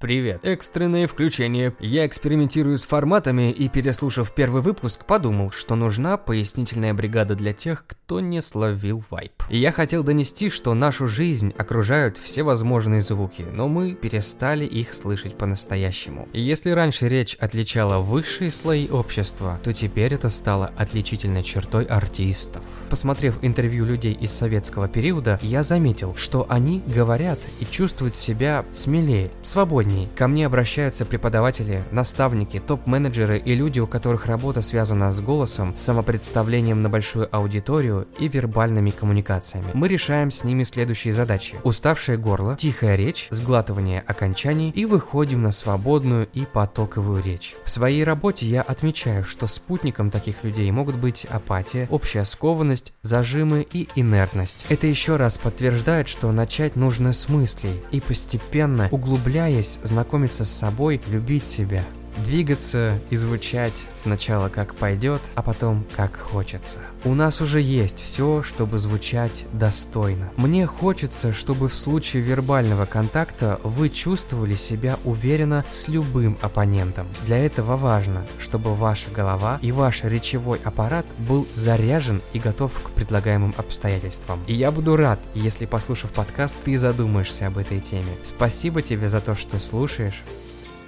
Привет. Экстренное включение. Я экспериментирую с форматами и, переслушав первый выпуск, подумал, что нужна пояснительная бригада для тех, кто не словил вайп. И я хотел донести, что нашу жизнь окружают все возможные звуки, но мы перестали их слышать по-настоящему. Если раньше речь отличала высшие слои общества, то теперь это стало отличительной чертой артистов. Посмотрев интервью людей из советского периода, я заметил, что они говорят и чувствуют себя смелее, свободнее. Ко мне обращаются преподаватели, наставники, топ-менеджеры и люди, у которых работа связана с голосом, самопредставлением на большую аудиторию и вербальными коммуникациями. Мы решаем с ними следующие задачи. Уставшее горло, тихая речь, сглатывание окончаний и выходим на свободную и потоковую речь. В своей работе я отмечаю, что спутником таких людей могут быть апатия, общая скованность, зажимы и инертность. Это еще раз подтверждает, что начать нужно с мыслей и постепенно, углубляясь, знакомиться с собой, любить себя. Двигаться и звучать сначала как пойдет, а потом как хочется. У нас уже есть все, чтобы звучать достойно. Мне хочется, чтобы в случае вербального контакта вы чувствовали себя уверенно с любым оппонентом. Для этого важно, чтобы ваша голова и ваш речевой аппарат был заряжен и готов к предлагаемым обстоятельствам. И я буду рад, если послушав подкаст, ты задумаешься об этой теме. Спасибо тебе за то, что слушаешь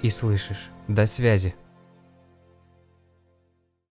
и слышишь. До связи.